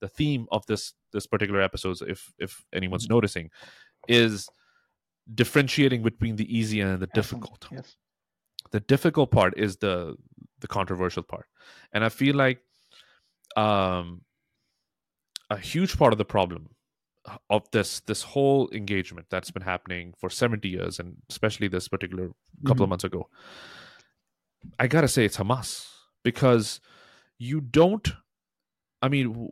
the theme of this this particular episode, if if anyone's mm-hmm. noticing, is differentiating between the easy and the difficult. Yes. The difficult part is the the controversial part, and I feel like um, a huge part of the problem of this this whole engagement that's been happening for 70 years and especially this particular couple mm-hmm. of months ago i gotta say it's hamas because you don't i mean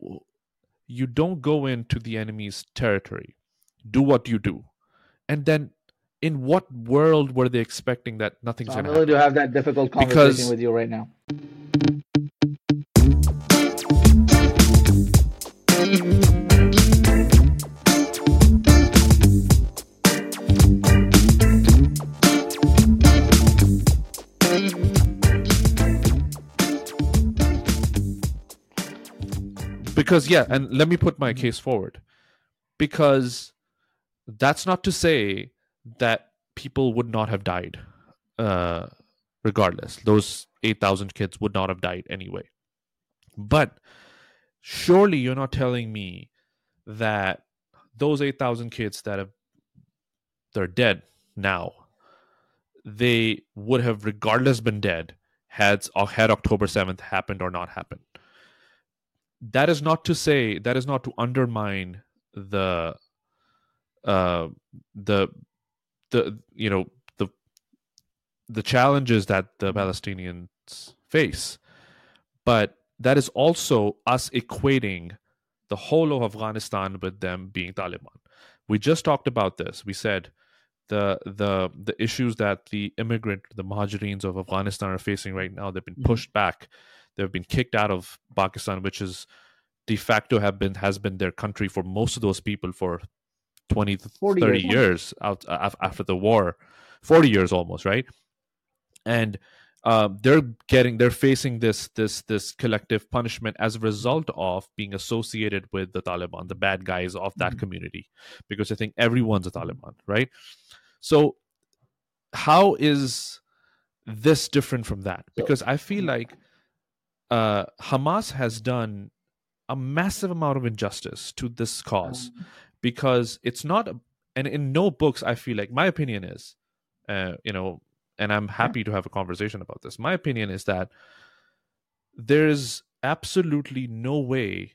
you don't go into the enemy's territory do what you do and then in what world were they expecting that nothing's going to happen? to have that difficult conversation because, with you right now. Because yeah and let me put my case forward. Because that's not to say that people would not have died uh, regardless. Those 8000 kids would not have died anyway. But surely you're not telling me that those 8000 kids that have they're dead now they would have regardless been dead had had october 7th happened or not happened that is not to say that is not to undermine the uh the the you know the the challenges that the Palestinians face. But that is also us equating the whole of Afghanistan with them being Taliban. We just talked about this. We said the the the issues that the immigrant the muhajireens of Afghanistan are facing right now they've been mm-hmm. pushed back they've been kicked out of Pakistan, which is de facto have been has been their country for most of those people for 20 30 years, years out uh, after the war 40 years almost right and uh, they're getting they're facing this this this collective punishment as a result of being associated with the Taliban, the bad guys of that mm-hmm. community, because I think everyone's a Taliban, right? So, how is this different from that? Because I feel like uh, Hamas has done a massive amount of injustice to this cause um, because it's not and in no books i feel like my opinion is uh, you know and i'm happy to have a conversation about this. My opinion is that there's absolutely no way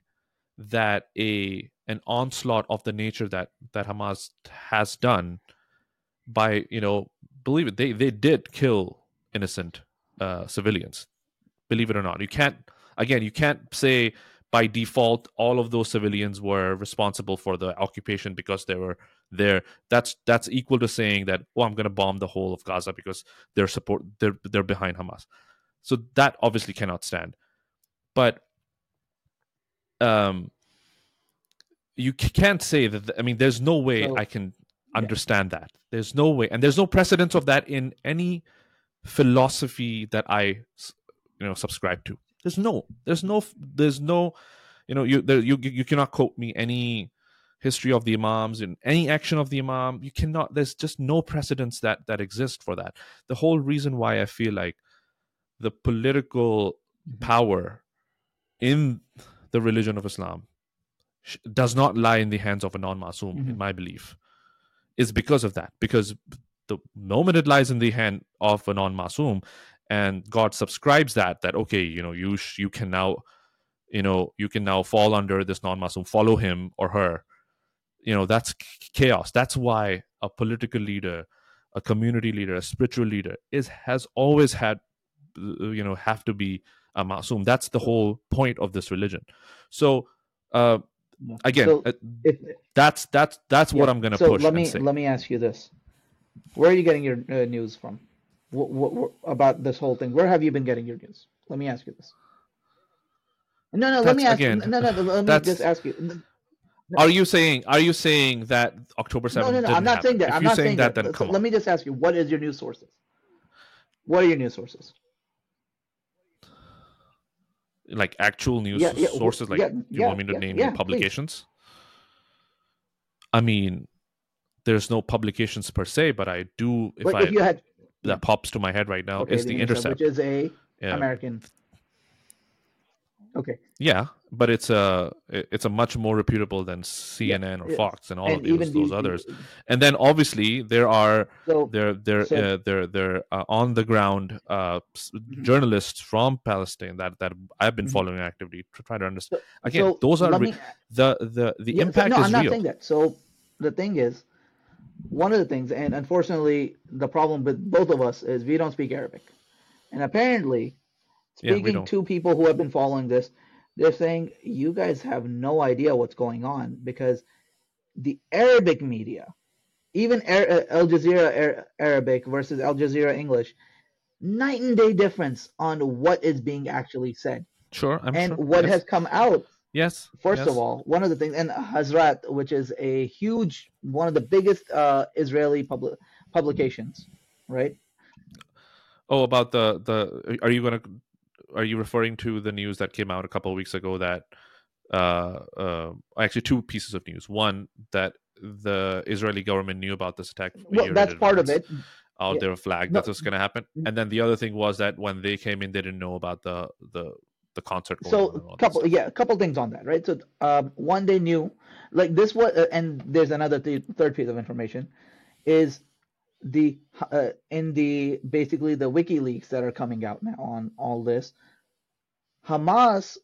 that a an onslaught of the nature that that hamas has done by you know believe it they they did kill innocent uh, civilians believe it or not. You can't again, you can't say by default all of those civilians were responsible for the occupation because they were there. That's that's equal to saying that oh, I'm going to bomb the whole of Gaza because they're support they're they're behind Hamas. So that obviously cannot stand. But um you can't say that i mean there's no way i can understand yeah. that there's no way and there's no precedence of that in any philosophy that i you know subscribe to there's no there's no there's no you know you there, you you cannot quote me any history of the imams and any action of the imam you cannot there's just no precedence that that exist for that the whole reason why i feel like the political mm-hmm. power in the religion of islam does not lie in the hands of a non-masum mm-hmm. in my belief is because of that because the moment it lies in the hand of a non-masum and god subscribes that that okay you know you sh- you can now you know you can now fall under this non-muslim follow him or her. You know that's chaos. That's why a political leader a community leader a spiritual leader is has always had uh, you know have to be a masum that's the whole point of this religion. So uh again so uh, if, that's that's that's yeah, what i'm going to so push let me let me ask you this. Where are you getting your uh, news from what, what, about this whole thing? Where have you been getting your news? Let me ask you this. No, no. That's, let me ask. Again, no, no. Let me just ask you. No. Are you saying? Are you saying that October seventh? No, no, no. I'm not happen? saying that. If I'm not saying, saying that. that. Then so let me just ask you. What is your news sources? What are your news sources? Like actual news yeah, yeah, sources? Like yeah, you want me to name publications? Please. I mean, there's no publications per se, but I do. If, I, if you had that pops to my head right now okay, is the, the Intercept, which is a yeah. American. Okay. Yeah, but it's a it's a much more reputable than CNN yeah, or Fox and all and of those, those others. And then obviously there are so, there there so, uh, there there uh, on the ground uh, mm-hmm. journalists from Palestine that that I've been mm-hmm. following actively to try to understand. Again, so those are re- me, the the the yeah, impact no, is I'm not real. saying that. So the thing is, one of the things, and unfortunately, the problem with both of us is we don't speak Arabic, and apparently Speaking yeah, to people who have been following this, they're saying you guys have no idea what's going on because the Arabic media, even uh, Al Jazeera Arabic versus Al Jazeera English, night and day difference on what is being actually said. Sure, I'm and sure. what yes. has come out. Yes. First yes. of all, one of the things, and Haaretz, which is a huge, one of the biggest uh, Israeli public publications, right? Oh, about the the. Are you to are you referring to the news that came out a couple of weeks ago that uh, uh, actually two pieces of news. One that the Israeli government knew about this attack. Well, that's part of it. Out yeah. there flagged no. that's what's going to happen. Mm. And then the other thing was that when they came in, they didn't know about the the the concert. so couple yeah, a couple things on that, right? So um, one they knew like this was, uh, and there's another th- third piece of information is the uh, in the basically the WikiLeaks that are coming out now on all this, Hamas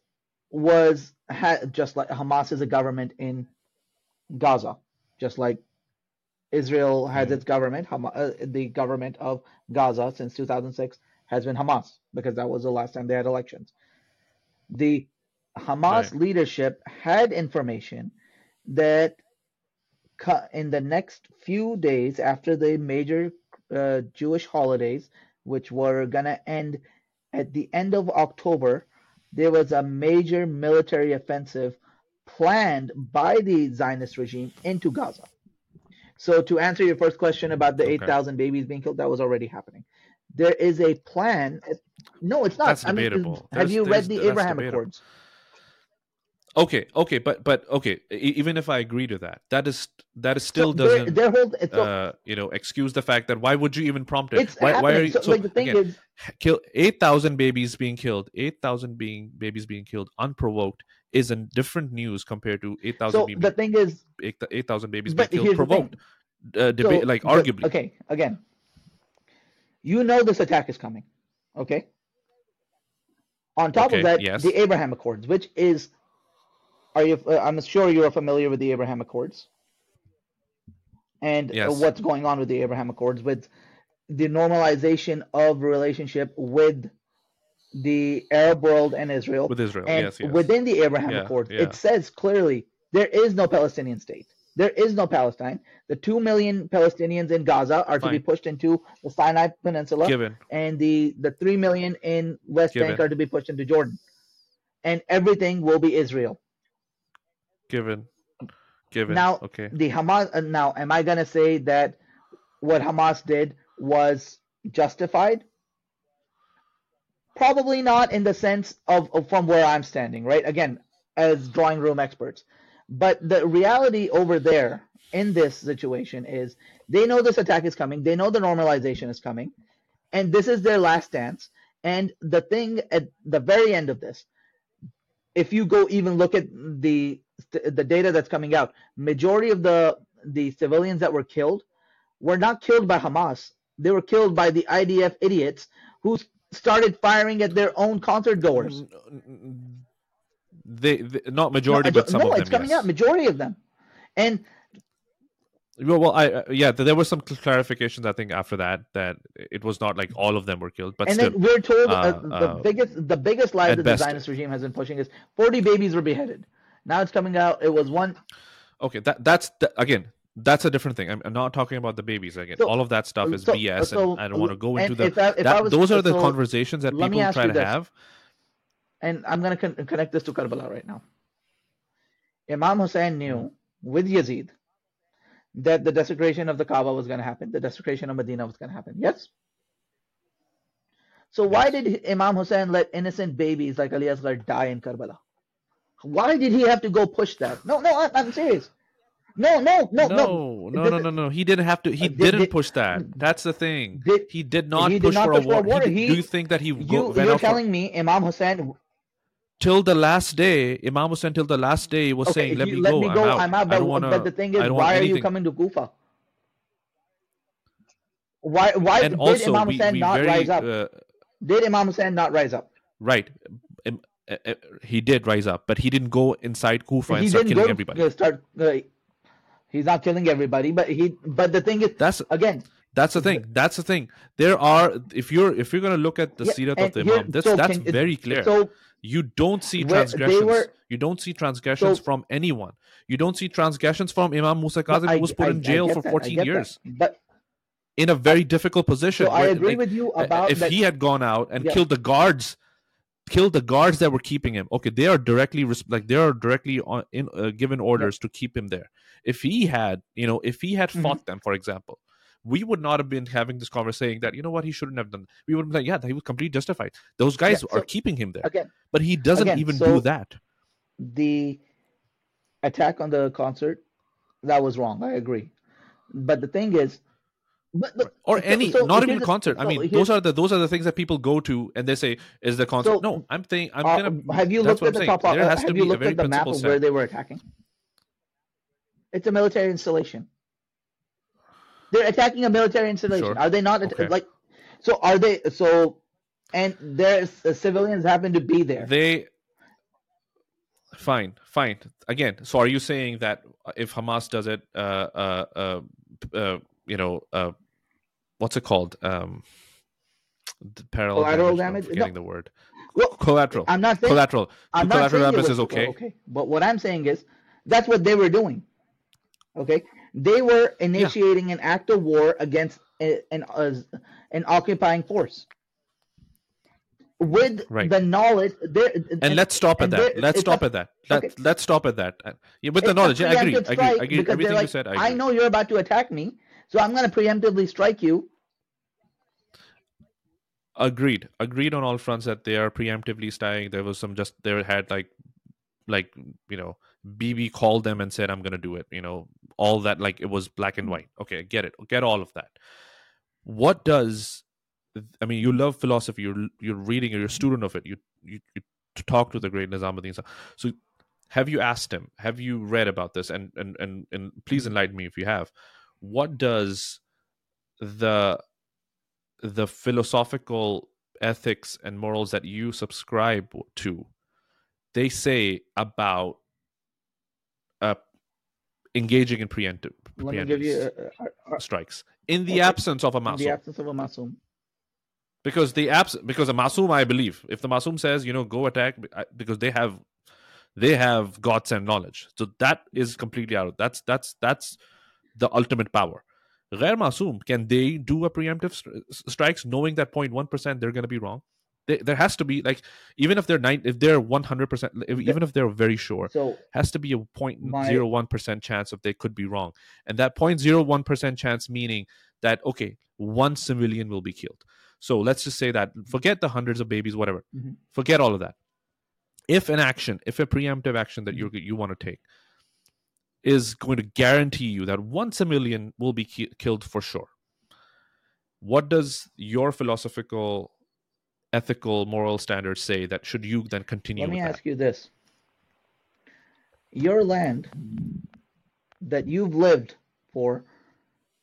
was had just like Hamas is a government in Gaza, just like Israel has its government. Hamas, uh, the government of Gaza since 2006 has been Hamas because that was the last time they had elections. The Hamas right. leadership had information that in the next few days after the major uh, Jewish holidays, which were gonna end at the end of October, there was a major military offensive planned by the Zionist regime into Gaza. So to answer your first question about the okay. 8,000 babies being killed, that was already happening. There is a plan. No, it's not. That's I debatable. Mean, have you read the Abraham Accords? Okay, okay, but but okay. Even if I agree to that, that is that is still so doesn't their, whole, uh, you know excuse the fact that why would you even prompt it? Why, why, are you so, so like the thing again, is, kill eight thousand babies being killed, eight thousand being babies being killed unprovoked is a different news compared to eight thousand. So the thing is, eight thousand babies being killed provoked. Uh, debate, so, like arguably. Okay, again, you know this attack is coming. Okay. On top okay, of that, yes. the Abraham Accords, which is are you? Uh, I'm sure you are familiar with the Abraham Accords and yes. what's going on with the Abraham Accords with the normalization of relationship with the Arab world and Israel. With Israel, and yes, yes. Within the Abraham yeah, Accords, yeah. it says clearly there is no Palestinian state. There is no Palestine. The two million Palestinians in Gaza are Fine. to be pushed into the Sinai Peninsula, Given. and the the three million in West Given. Bank are to be pushed into Jordan, and everything will be Israel. Given. Given. Now, okay. The Hamas. Uh, now, am I gonna say that what Hamas did was justified? Probably not in the sense of, of from where I'm standing, right? Again, as drawing room experts. But the reality over there in this situation is they know this attack is coming, they know the normalization is coming, and this is their last dance. And the thing at the very end of this, if you go even look at the the data that's coming out, majority of the the civilians that were killed were not killed by Hamas. They were killed by the IDF idiots who started firing at their own concert goers. They, they not majority, no, but some no, of them. it's coming yes. out. Majority of them, and well, well, I uh, yeah, there were some clarifications. I think after that, that it was not like all of them were killed, but and still, then we're told uh, uh, the uh, biggest the biggest lie that best, the Zionist regime has been pushing is forty babies were beheaded. Now it's coming out. It was one. Okay, that that's again that's a different thing. I'm, I'm, not talking about the babies again. So, All of that stuff is so, BS, so, and I don't want to go into the. If I, if that, was, those are the conversations that people try to this. have. And I'm going to con- connect this to Karbala right now. Imam Hussein knew with Yazid that the desecration of the Kaaba was going to happen, the desecration of Medina was going to happen. Yes. So why did Imam Hussein let innocent babies like Ali Asghar die in Karbala? Why did he have to go push that? No, no, I, am serious. No, no, no, no, no, no, no, no. He didn't have to. He uh, did, didn't did, push that. That's the thing. Did, he did not he push, not for, push a war. for a war. He, do you think that he? You, you're telling for... me Imam Hussein? Till the last day, Imam Hussein till the last day was okay, saying, "Let, me, let go, me go. I'm out. I'm out. But, wanna, but the thing is, why are you coming to Kufa? Why? Why and did also, Imam Hussein we, we not very, rise up? Uh, did Imam Hussein not rise up? Right. Um, uh, uh, he did rise up, but he didn't go inside Kufa he and start killing everybody. Start. Uh, he's not killing everybody, but he. But the thing is, that's again. That's the thing. That's the thing. There are if you're if you're gonna look at the yeah, Sirat of the Imam, that's so that's can, very clear. So you don't see transgressions. Were, you don't see transgressions so, from anyone. You don't see transgressions from Imam Musa Kazim, who was put I, in jail for 14 years. That. But in a very difficult position. So where, I agree like, with you about if that, he had gone out and yeah. killed the guards, killed the guards that were keeping him. Okay, they are directly like they are directly on, in uh, given orders yeah. to keep him there. If he had, you know, if he had mm-hmm. fought them, for example, we would not have been having this conversation saying that you know what he shouldn't have done. We would have been like, yeah, he was completely justified. Those guys yeah, so, are keeping him there, again, but he doesn't again, even so do that. The attack on the concert that was wrong. I agree, but the thing is, but, but, or any so, not even a concert. I mean, those are the those are the things that people go to and they say, "Is the concert?" So, no, I'm thinking. I'm uh, gonna. Have you looked at the top? There has have to you looked at the map of where they were attacking? It's a military installation. They're attacking a military installation. Sure. Are they not okay. like? So are they? So, and there's uh, civilians happen to be there. They. Fine, fine. Again, so are you saying that if Hamas does it, uh, uh, uh, uh you know, uh, what's it called? Um, the parallel collateral damage. Getting no. the word. Well, collateral. I'm not saying collateral. I'm not collateral damage is okay. Okay, but what I'm saying is that's what they were doing. Okay, they were initiating yeah. an act of war against an an, an occupying force. With right. the knowledge there and, and, let's stop at that. let's stop at that. Let, okay. let's stop at that. Yeah, with the knowledge I agree, I agree. I agree. everything like, you said I, I, know you're about to attack me so i'm going to preemptively strike you. Agreed. Agreed on all fronts that they are preemptively striking there was some just there had like like you know Bibi called them and said i'm going to do it you know all that like it was black and white okay get it get all of that what does I mean, you love philosophy. You're you're reading. You're a student of it. You you, you talk to the great Nizamuddin. So, have you asked him? Have you read about this? And and and and please enlighten me if you have. What does the the philosophical ethics and morals that you subscribe to they say about uh, engaging in preemptive, preemptive uh, uh, uh, strikes in the okay. absence of a masum. In the absence of a masum because the abs- because a masum i believe if the masum says you know go attack because they have they have gods and knowledge so that is completely out of that's that's that's the ultimate power Ghair Masum, can they do a preemptive st- strikes knowing that 0.1% they're going to be wrong? They, there has to be like even if they're nine if they're 100% if, even if they're very sure so has to be a 0.01% chance of they could be wrong and that 0.01% chance meaning that okay one civilian will be killed so let's just say that forget the hundreds of babies, whatever. Mm-hmm. Forget all of that. If an action, if a preemptive action that you you want to take is going to guarantee you that once a million will be ki- killed for sure, what does your philosophical, ethical, moral standards say that should you then continue? Let me ask that? you this: Your land that you've lived for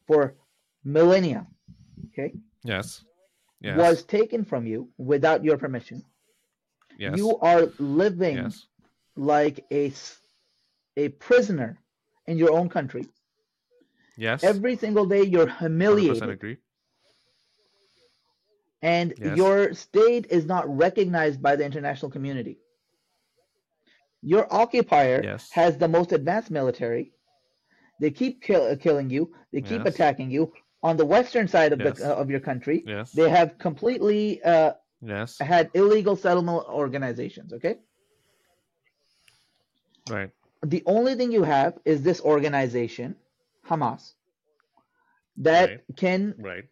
for millennia, okay? Yes yes. was taken from you without your permission. Yes. You are living yes. like a, a prisoner in your own country. Yes. Every single day you're humiliated. agree. And yes. your state is not recognized by the international community. Your occupier yes. has the most advanced military. They keep kill, killing you. They keep yes. attacking you on the western side of the uh, of your country, they have completely uh, yes. had illegal settlement organizations. Okay. Right. The only thing you have is this organization, Hamas, that right. can right.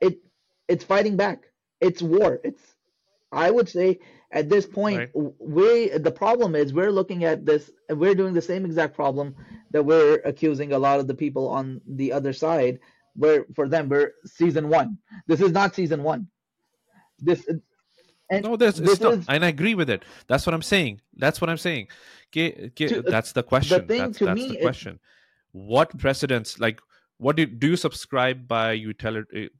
It it's fighting back. It's war. It's I would say at this point right. we the problem is we're looking at this we're doing the same exact problem that we're accusing a lot of the people on the other side where for them we're season one. This is not season one. This And no, there's it's not, is, and I agree with it. That's what I'm saying. That's what I'm saying. Okay, okay, to, uh, that's the question. The thing that's, to that's me the question. what precedents? Like, what do do you subscribe by utilitarian?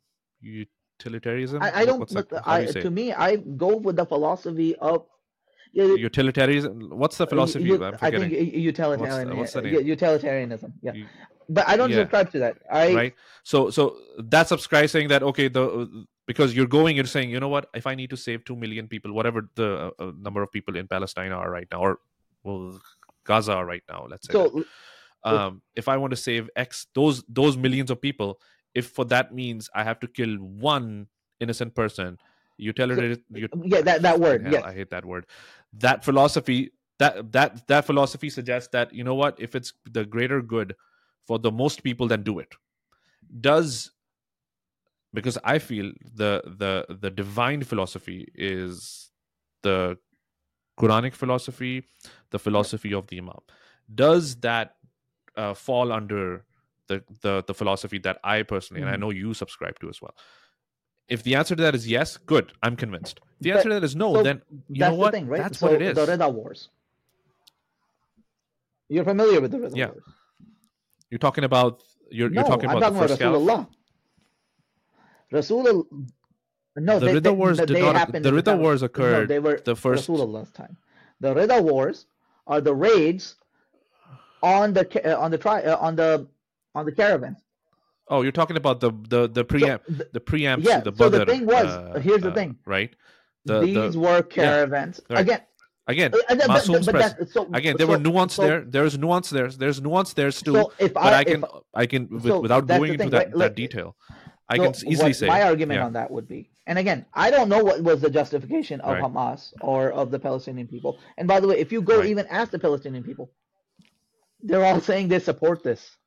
Utilitarianism? I, I don't. But I, to me, I go with the philosophy of utilitarianism. What's the philosophy? You. I think utilitarian. What's, what's utilitarianism. Yeah. You, but I don't yeah. subscribe to that. I right. So so that subscribe saying that okay the because you're going you're saying you know what if I need to save two million people whatever the uh, uh number of people in Palestine are right now or well Gaza are right now let's say so, um, if I want to save X those those millions of people if for that means I have to kill one innocent person utilitarian so, yeah that that word hell, yes. I hate that word. That philosophy that that that philosophy suggests that you know what if it's the greater good for the most people then do it. Does because i feel the the the divine philosophy is the quranic philosophy the philosophy of the imam. Does that uh, fall under the, the the philosophy that i personally mm-hmm. and i mm-hmm. know you subscribe to as well if the answer to that is yes good i'm convinced if the but, answer to that is no so then you know what thing, right? that's so what it is the Ridda wars you're familiar with the Ridda yeah. wars you're talking about you're, no, you're talking about I'm talking the first about Rasulullah. Rasulullah. No, the they, Ridda Wars did not. The Ridda Wars occurred. No, they were the first Rasulullah's time. The Ridda Wars are the raids on the uh, on the tri uh, on the on the caravans. Oh, you're talking about the the the preamp so the, the preamps. Yeah. The so the thing was, uh, here's the uh, thing. Right. The, These the, were caravans. Yeah, right. Again, Again, uh, but, but, but so, again, there so, were nuance so, there. There's nuance there. There's nuance there too. So if but I, I can, I can, with, without going into thing, that, right? that detail, I can easily say my argument yeah. on that would be. And again, I don't know what was the justification of right. Hamas or of the Palestinian people. And by the way, if you go right. even ask the Palestinian people, they're all saying they support this.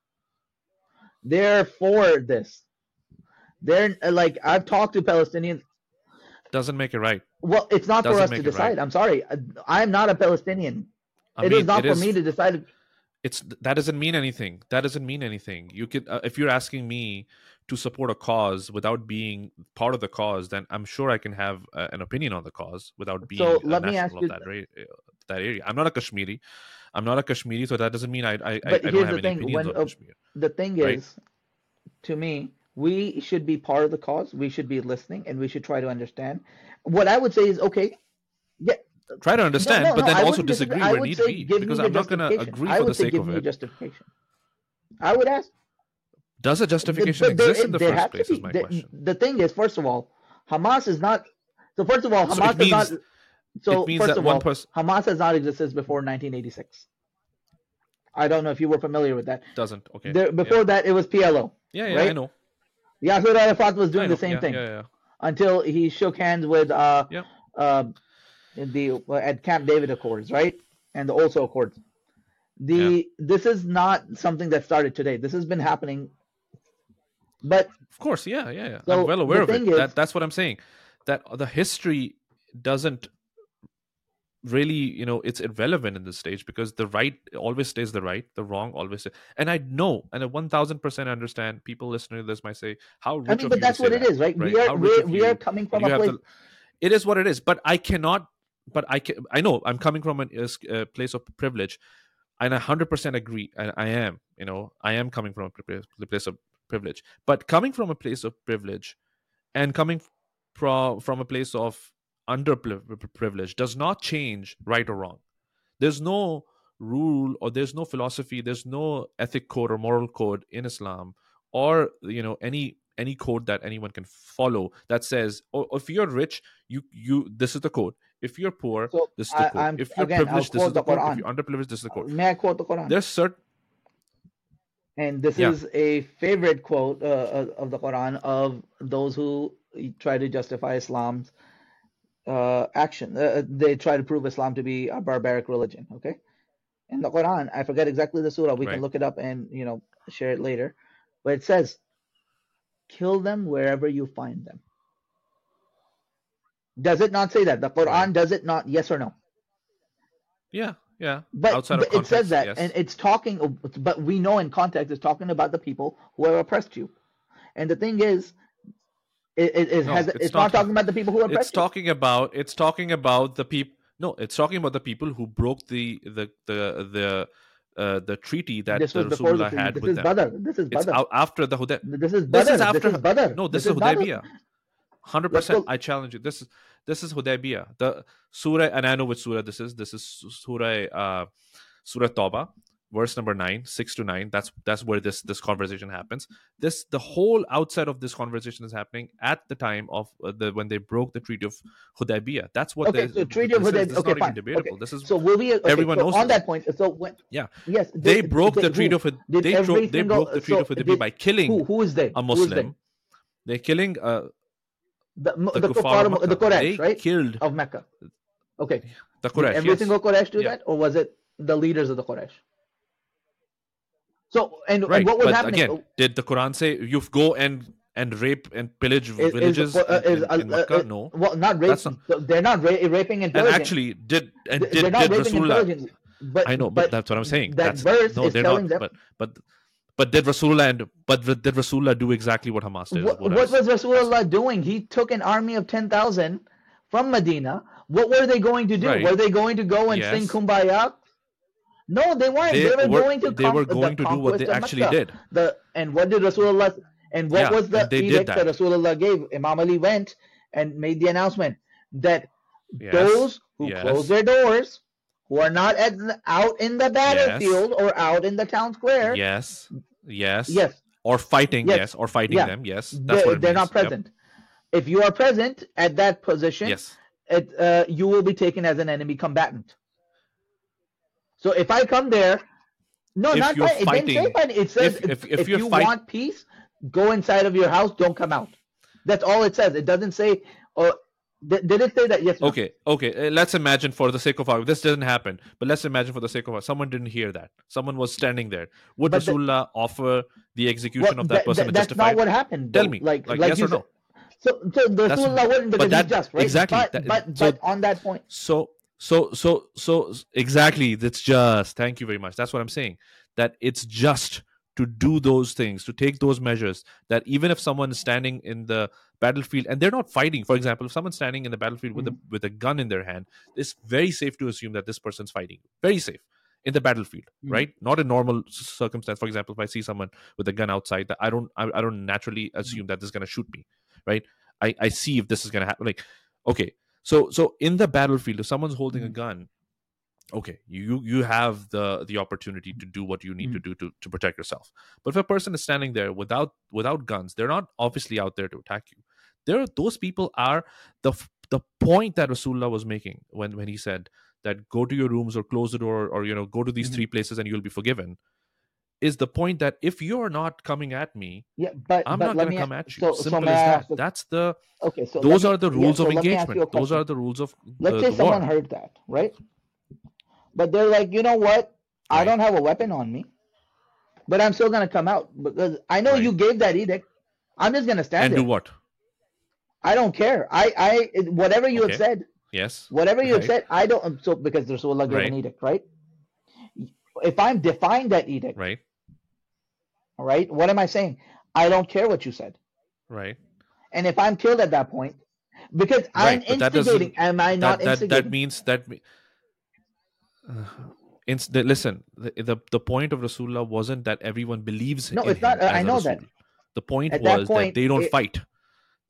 They're for this. They're like I've talked to Palestinians doesn't make it right. Well, it's not Doesn't for us to decide. Right. I'm sorry. I'm not a Palestinian. I it mean, is not it for is, me to decide. It's that doesn't mean anything. That doesn't mean anything. You could, uh, if you're asking me to support a cause without being part of the cause, then I'm sure I can have uh, an opinion on the cause without being so let me ask you, that, uh, that area. I'm not a Kashmiri. I'm not a Kashmiri, so that doesn't mean I I, I don't have any thing. opinions when, on Kashmir. The thing right? is, to me, we should be part of the cause. We should be listening, and we should try to understand. What I would say is, okay, yeah, try to understand, no, no, but no, then also disagree where need be, because I'm not going to agree for the sake of it. justification. I would ask. Does a justification there, exist in the first place? Is my the, question. The thing is, first of all, Hamas is not. So first of all, Hamas so means, is not. So first of all, person... Hamas has not existed before 1986. I don't know if you were familiar with that. Doesn't okay. There, before yeah. that, it was PLO. Yeah, yeah, right? I know. Yasser Arafat was doing the same yeah, thing yeah, yeah. until he shook hands with uh, yeah. uh, the at Camp David Accords, right, and the Oslo Accords. The this is not something that started today. This has been happening, but of course, yeah, yeah, yeah. So I'm well aware of it. Is, that, that's what I'm saying. That the history doesn't really you know it's irrelevant in this stage because the right always stays the right the wrong always stays. and i know and a 1000% understand people listening to this might say how rich i mean but that's what it that, is right, right? we are we, we are coming from a place to, it is what it is but i cannot but i can i know i'm coming from a, a uh, place of privilege and i 100% agree and i am you know i am coming from a place of privilege but coming from a place of privilege and coming from from a place of underprivileged does not change right or wrong. There's no rule or there's no philosophy, there's no ethic code or moral code in Islam or you know any any code that anyone can follow that says oh, if you're rich you you this is the code. If you're poor so this is the code. I, if you're again, privileged this is the, the code. If you're underprivileged this is the code. May i quote the quran? There's certain and this yeah. is a favorite quote uh, of the quran of those who try to justify islam's uh, action. Uh, uh, they try to prove Islam to be a barbaric religion. Okay, in the Quran, I forget exactly the surah. We right. can look it up and you know share it later, but it says, "Kill them wherever you find them." Does it not say that? The Quran right. does it not? Yes or no? Yeah, yeah. But, Outside but context, it says that, yes. and it's talking. But we know in context, it's talking about the people who have oppressed you. And the thing is, It, it, it no, has, it's, it's not, not, talking about the people who are. It's talking about. It's talking about the people. No, it's talking about the people who broke the the the the. Uh, the treaty that this was Rasulullah had this with is them. Badr. This is Badr. It's after the Hudaybiyah. This is Badr. This is after. This is Badr. No, this, this is, is Hudaybiyah. Hundred percent. I challenge you. This is this is Hudaybiyah. The surah, and I know which surah this is. This is surah uh, Surah Tawbah verse number 9 6 to 9 that's that's where this this conversation happens this the whole outside of this conversation is happening at the time of uh, the when they broke the treaty of hudaybiyah that's what okay, the treaty of hudaybiyah okay fine debatable. okay. this is so will we okay, everyone so knows on this. that point so when yeah yes they, they broke the treaty of they, broke, they broke the treaty so of hudaybiyah by killing who, who is they a muslim they? are killing uh the the, the, the Quraysh, right? killed of Mecca. Okay. The Quraysh. Did every yes. single Quraysh do yeah. that, or was it the leaders of the Quraysh? So and, right. and what was but happening? Again, did the Quran say you go and and rape and pillage villages is, uh, is, in, in, Makkah? Uh, no. Well, not rape. Not, they're not ra- raping and pillaging. And actually, did and did, they're not did Rasulullah, But, I know, but, but, that's what I'm saying. That that's, verse no, is they're telling not, them. But but but did Rasulullah and but did Rasulullah do exactly what Hamas did? What, what was, was Rasulullah doing? He took an army of ten thousand from Medina. What were they going to do? Right. Were they going to go and yes. sing Kumbaya? No, they weren't. They, they were, were, going to. They were going to do what they actually did. The and what did Rasulullah? And what yeah, was the edict that. that Rasulullah gave? Imam Ali went and made the announcement that yes. those who yes. close their doors, who are not at, out in the battlefield yes. or out in the town square, yes, yes, yes, or fighting, yes, or fighting yeah. them, yes, that's they, what they're means. not present. Yep. If you are present at that position, yes, it, uh, you will be taken as an enemy combatant. So if I come there, no, if not fight, fighting, it didn't say fight. It says if, if, if, if you fight... want peace, go inside of your house, don't come out. That's all it says. It doesn't say. Or did, did it say that? Yes. Okay. Okay. Uh, let's imagine for the sake of our this doesn't happen, but let's imagine for the sake of our someone didn't hear that. Someone was standing there. Would but Rasulullah the, offer the execution well, of that person? that's not what happened. Tell me. Like, like, like yes or no. So, so the Rasulullah wouldn't because that, he's just right. Exactly. But, that, but, so, but on that point. So so so so exactly that's just thank you very much. That's what i'm saying that it's just to do those things to take those measures that even if someone is standing in the battlefield and they're not fighting. For example if someone's standing in the battlefield mm-hmm. with a with a gun in their hand it's very safe to assume that this person's fighting. Very safe in the battlefield mm-hmm. right? Not a normal circumstance. For example if i see someone with a gun outside that i don't i, I don't naturally assume mm-hmm. that this is going to shoot me right? I i see if this is going to happen. Like okay so so in the battlefield, if someone's holding mm-hmm. a gun, okay, you you have the the opportunity to do what you need mm-hmm. to do to, to protect yourself. But if a person is standing there without without guns, they're not obviously out there to attack you. There, those people are the the point that Rasulullah was making when when he said that go to your rooms or close the door or you know go to these mm-hmm. three places and you'll be forgiven is the point that if you're not coming at me, yeah, but I'm but not going to come at you. So, Simple so as that. That's the okay. So those are the rules yeah, so of engagement. Those are the rules of. Let's say someone war. heard that, right? But they're like, you know what? Right. I don't have a weapon on me, but I'm still going to come out because I know right. you gave that edict. I'm just going to stand and there. do what? I don't care. I, I, whatever you okay. have said. Yes. Whatever you right. have said, I don't. So because there's Rasulullah gave an edict, right? If I'm defying that edict, right? All right. What am I saying? I don't care what you said. Right. And if I'm killed at that point, because right, I'm instigating, am I not that, that, instigating? That means that. Uh, inst- listen, the, the the point of Rasulullah wasn't that everyone believes. No, it's not. I know that. The point at was that, point, that they don't it, fight.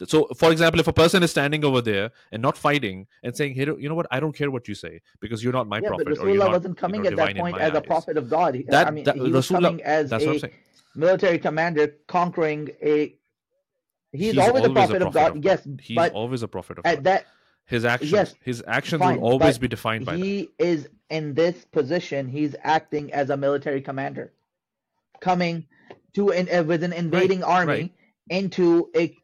So, for example, if a person is standing over there and not fighting and saying, "Hey, you know what? I don't care what you say because you're not my yeah, prophet." But Rasulullah not, wasn't coming you know, at that point as eyes. a prophet of God. That, I mean, that, he was Rasulullah, coming as a military commander conquering a. He's, he's always, always, a prophet, a of God. Of God. Yes, he's but always a prophet of God. that his actions, yes, his actions fine, will always be defined by. He that. is in this position. He's acting as a military commander, coming to an, uh, with an invading right, army right. into a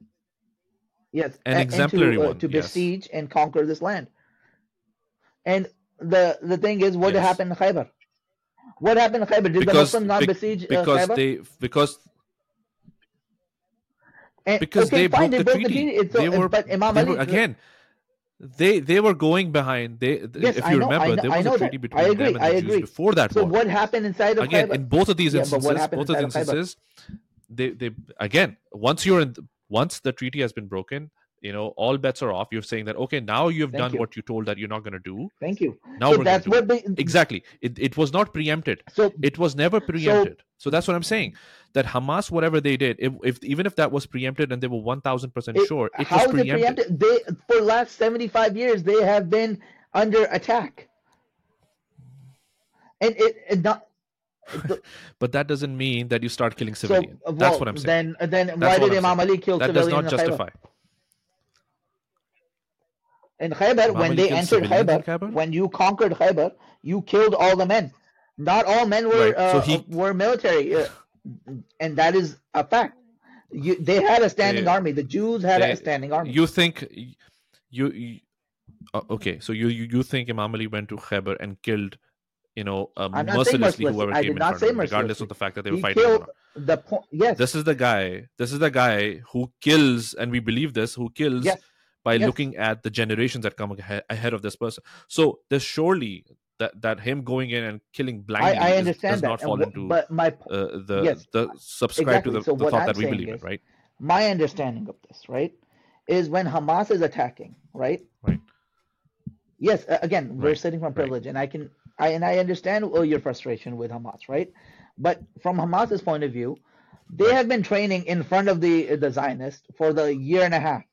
yes, an exemplary into, uh, one to yes. besiege and conquer this land. And the the thing is, what yes. happened in Khaybar? What happened in Khaybar? Did because, the Muslims not be, besiege uh, because Khaybar? they because and, because okay, they fine, broke they the treaty. The they were, but Imam Ali, were, again. They they were going behind. They yes, if you know, remember, know, there was a treaty that. between agree, them and the Jews before that so war. what happened inside of again Khaybar? in both of these yeah, instances? both of the instances, they they again once you're in once the treaty has been broken you know all bets are off you're saying that okay now you've Thank done you. what you told that you're not going to do Thank you. Now so that's what they... exactly. It, it was not preempted. So it was never preempted. So, so that's what I'm saying. That Hamas, whatever they did, if, if even if that was preempted and they were one thousand percent sure, it was preempted. preempted. They for the last seventy five years they have been under attack, and it, it not. but that doesn't mean that you start killing civilians. So, well, That's what I'm saying. Then, then why did Imam Ali kill that civilians? That does not justify. In Khaybar, when they entered Khaybar, when you conquered Khaybar, you killed all the men. Not all men were right. so uh, he... were military, uh, and that is a fact. You, they had a standing they, army. The Jews had they, a standing army. You think you, you uh, okay? So you, you you think Imam Ali went to Khaybar and killed, you know, uh, mercilessly whoever I came in front of him, regardless of the fact that they were he fighting. The point, yes. This is the guy. This is the guy who kills, and we believe this, who kills. Yes by yes. looking at the generations that come ahead of this person. So there's surely that that him going in and killing blindly I, I understand does that. not fall into but my uh, the yes, the subscribe exactly. to the, so the thought I'm that we believe is, in, right? My understanding of this, right, is when Hamas is attacking, right? Right. Yes, again, we're sitting from privilege, right. and I can I and I understand oh, your frustration with Hamas, right? But from Hamas's point of view, they right. have been training in front of the the Zionists for the year and a half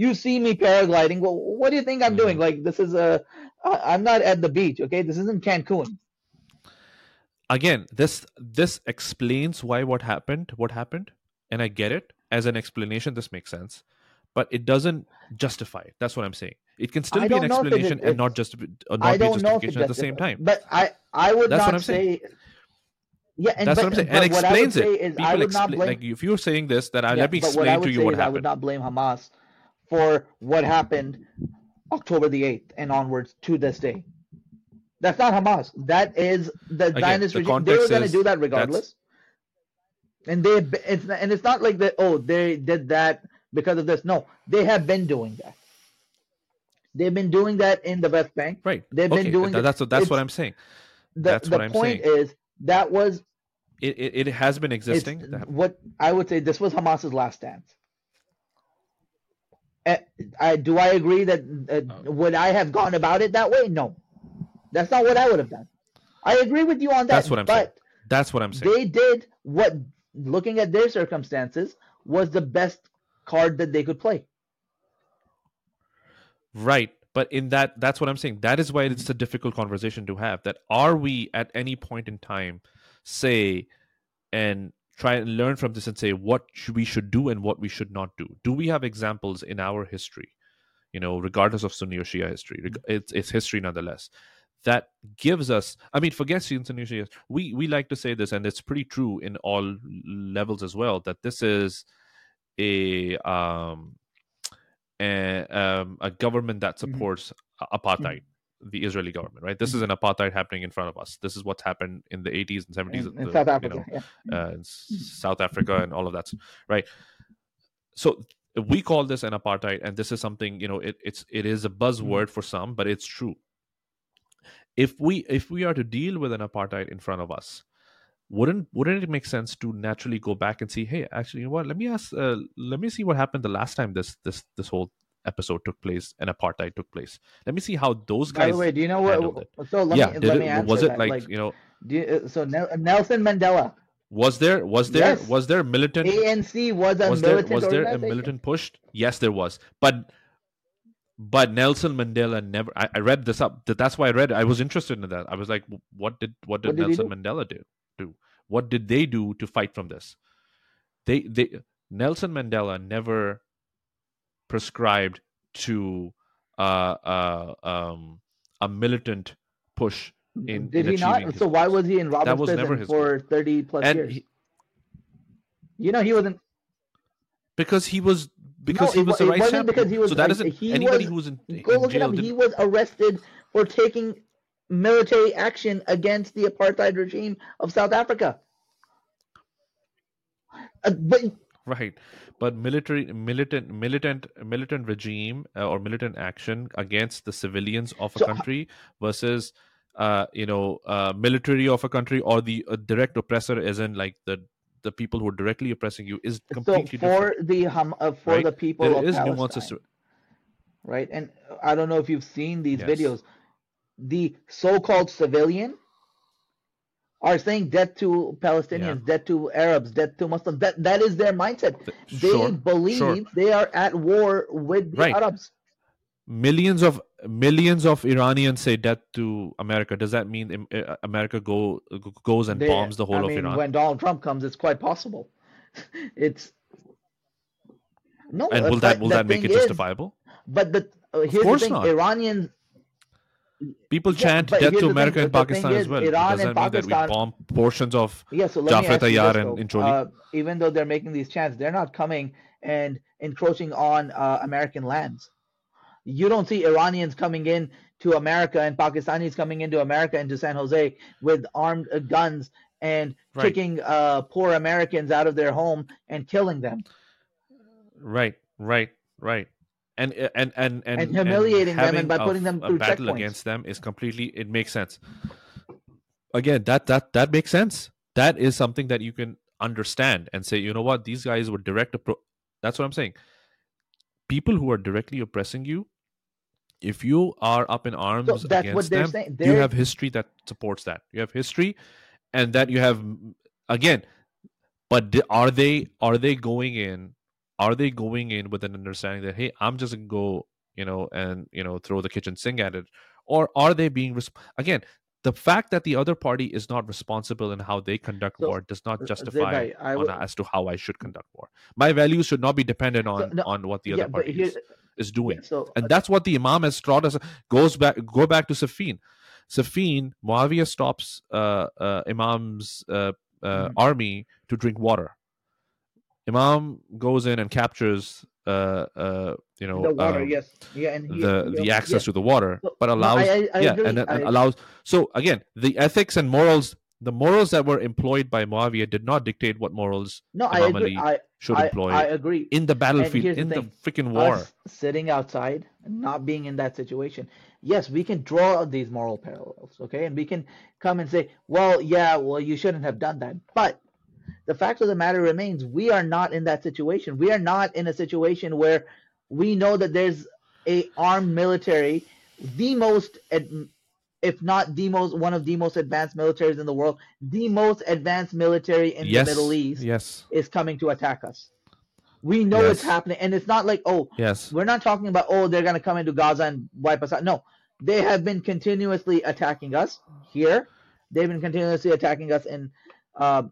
you see me paragliding. Well, what do you think I'm doing? Mm-hmm. Like this is a, I'm not at the beach. Okay, this isn't Cancun. Again, this this explains why what happened, what happened, and I get it as an explanation. This makes sense, but it doesn't justify it. That's what I'm saying. It can still be an explanation it, and not just uh, not be a justification at the same time. But I I would That's not say. Saying. Yeah, and, that's but, what I'm saying, and explains it. People expl- blame, like if you're saying this, then I, yeah, let me explain to you what happened. I would not blame Hamas for what happened October the 8th and onwards to this day. That's not Hamas. That is the Again, Zionist the regime. They were going to do that regardless. And they it's and it's not like that. Oh, they did that because of this. No, they have been doing that. They've been doing that in the West Bank. Right. They've okay. been doing. That, that's what that's what I'm saying. That's the what I'm point saying. is that was. It, it, it has been existing. What I would say, this was Hamas's last stance. Uh, I, do I agree that uh, would I have gone about it that way? No, that's not what I would have done. I agree with you on that. That's what I'm saying. That's what I'm saying. They did what, looking at their circumstances, was the best card that they could play. Right, but in that, that's what I'm saying. That is why it's a difficult conversation to have. That are we at any point in time say and try and learn from this and say what we should do and what we should not do. Do we have examples in our history, you know, regardless of Sunni or Shia history? It's, it's history nonetheless. That gives us, I mean, forget Sunni or Shia. We we like to say this, and it's pretty true in all levels as well. That this is a um, a, um, a government that mm-hmm. supports mm-hmm. apartheid the Israeli government, right? This is an apartheid happening in front of us. This is what's happened in the 80s and 70s in, in the, South Africa, you know, yeah. uh, in South Africa and all of that, right? So we call this an apartheid, and this is something you know it, it's it is a buzzword mm-hmm. for some, but it's true. If we if we are to deal with an apartheid in front of us, wouldn't wouldn't it make sense to naturally go back and see, hey, actually, you know what? Let me ask, uh, let me see what happened the last time this this this whole episode took place and apartheid took place. Let me see how those guys. By the way, do you know what? So let yeah, me, let me it, was it like, like, you know? You, uh, so Nelson Mandela. Was there was there yes. was there militant ANC was a was militant there, was there a militant push? Yes, there was, but but Nelson Mandela never. I, I read this up. That's why I read. It. I was interested in that. I was like, what did what did, what did Nelson do? Mandela do? Do what did they do to fight from this? They they Nelson Mandela never prescribed to uh, uh, um, a militant push in. Did in he not? So why was he in Robertson for goal. thirty plus and years? He, you know, he wasn't because he was because no, he was it, the right wasn't because he was. So that isn't he anybody was, who's in. Go in look jail, He was arrested for taking military action against the apartheid regime of South Africa. Uh, but right but military militant militant militant regime uh, or militant action against the civilians of a so, country versus uh, you know uh, military of a country or the uh, direct oppressor isn't like the the people who are directly oppressing you is completely so for different, the hum, uh, for right? the people there of is Palestine, nuances to right? And I don't know if you've seen these Yes. videos. The so-called civilian are saying death to Palestinians, death to Arabs, death to Muslims. That that is their mindset. They sure, believe sure. they are at war with the Right. Arabs. millions of millions of Iranians say death to America. Does that mean uh, America go goes and They- bombs the whole I of Iran? when Donald Trump comes, it's quite possible. it's no, and will that will that make it thing is- justifiable? But the uh, here's course the thing: not. Iranians People chant death to America thing, and Pakistan as well. Iran Does and that mean that we bomb portions of Yeah, so Jafar Tayyar and though. in Uh, even though they're making these chants, they're not coming and encroaching on uh, American lands. You don't see Iranians coming in to America and Pakistanis coming into America into San Jose with armed uh, guns and Right. kicking uh, poor Americans out of their home and killing them. Right, right, right. And uh, and and and, And humiliating them and by a- putting them a through battle checkpoints. against them is completely. It makes sense. Again, that that that makes sense. That is something that you can understand and say, you know what, these guys were direct. Appro- That's what I'm saying. People who are directly oppressing you, if you are up in arms So that's against what they're them, saying. you have history that supports that. You have history, and that you have again. But are they are they going in? Are they going in with an understanding that hey, I'm just gonna go, you know, and you know, throw the kitchen sink at it, or are they being resp- again? The fact that the other party is not responsible in how they conduct So, war does not uh, justify on as to how I should conduct war. My values should not be dependent on no, on what the yeah, other party here, is, is doing so and that's what the imam has taught us goes back go back to Siffin Siffin muawiyah stops uh, uh, imam's uh, uh, Mhm. army to drink water imam goes in and captures uh, uh, you know the water, um, yes, yeah, and he, the he- the access to the water So- but no, allows I- I- I yeah and, and I- allows so again the ethics and morals the morals that were employed by muawiyah did not dictate what morals No, I Imam agree. Ali should I, employ I agree. in the battlefield here's the in the freaking war Us sitting outside and not being in that situation. Yes, we can draw these moral parallels, okay? And we can come and say, well, yeah, well, you shouldn't have done that. But the fact of the matter remains, we are not in that situation. We are not in a situation where we know that there's a armed military, the most, if not the most, one of the most advanced militaries in the world, the most advanced military in yes the Middle East yes is coming to attack us. We know it's happening, and it's not like oh, yes we're not talking about oh they're gonna come into Gaza and wipe us out. No, they have been continuously attacking us here. They've been continuously attacking us in, uh,